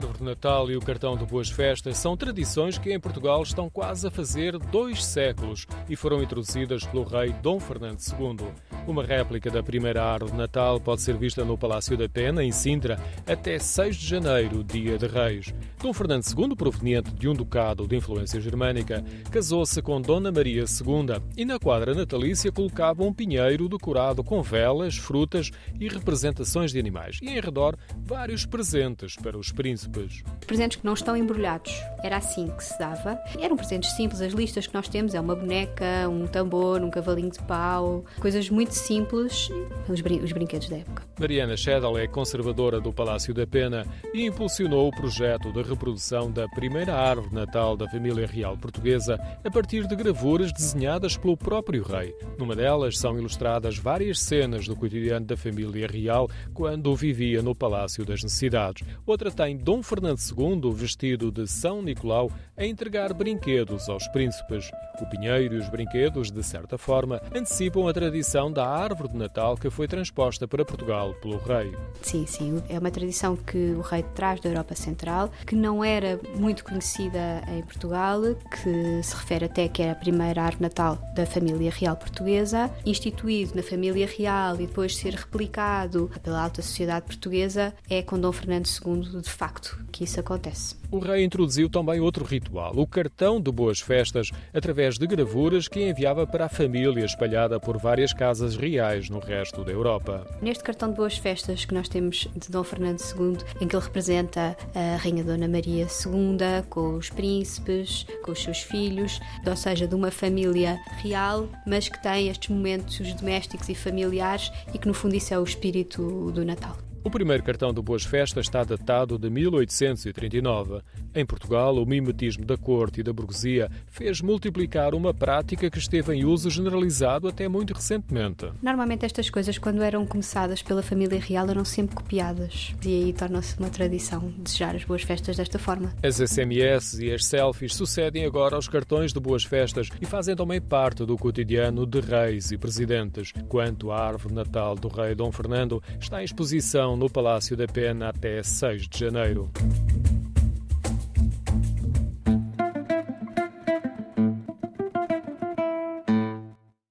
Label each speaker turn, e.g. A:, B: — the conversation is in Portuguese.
A: árvore de Natal e o cartão de Boas Festas são tradições que em Portugal estão quase a fazer dois séculos e foram introduzidas pelo rei Dom Fernando II. Uma réplica da primeira árvore de Natal pode ser vista no Palácio da Pena, em Sintra, até 6 de janeiro, dia de Reis. Dom Fernando II, proveniente de um ducado de influência germânica, casou-se com Dona Maria II e na quadra natalícia colocava um pinheiro decorado com velas, frutas e representações de animais. E em redor, vários presentes para os príncipes.
B: Presentes que não estão embrulhados. Era assim que se dava. Eram presentes simples. As listas que nós temos é uma boneca, um tambor, um cavalinho de pau, coisas muito simples, os, brin os brinquedos da época.
A: Mariana Schedel é conservadora do Palácio da Pena e impulsionou o projeto de reprodução da primeira árvore Natal da família real portuguesa a partir de gravuras desenhadas pelo próprio rei. Numa delas são ilustradas várias cenas do cotidiano da família real quando vivia no Palácio das Necessidades. Outra tem Dom Fernando II vestido de São Nicolau a entregar brinquedos aos príncipes. O pinheiro e os brinquedos, de certa forma, antecipam a tradição da árvore de Natal que foi transposta para Portugal pelo rei.
B: Sim, sim, é uma tradição que o rei traz da Europa Central, que não era muito conhecida em Portugal, que se refere até que era a primeira árvore natal da família real portuguesa, instituído na família real e depois ser replicado pela alta sociedade portuguesa, é com Dom Fernando II, de facto, que isso acontece.
A: O rei introduziu também outro ritual, o cartão de boas festas, através de gravuras que enviava para a família espalhada por várias casas reais no resto da Europa.
B: Neste cartão de boas festas que nós temos de Dom Fernando II, em que ele representa a Rainha Dona Maria II, com os príncipes, com os seus filhos, ou seja, de uma família real, mas que tem estes momentos domésticos e familiares e que no fundo isso é o espírito do Natal.
A: O primeiro cartão de Boas Festas está datado de 1839. Em Portugal, o mimetismo da corte e da burguesia fez multiplicar uma prática que esteve em uso generalizado até muito recentemente.
B: Normalmente estas coisas, quando eram começadas pela família real, eram sempre copiadas. E aí torna-se uma tradição desejar as boas festas desta forma.
A: As SMS e as selfies sucedem agora aos cartões de Boas Festas e fazem também parte do cotidiano de reis e presidentes. Quanto à árvore natal do rei Dom Fernando, está em exposição no Palácio da Pena até 6 de janeiro.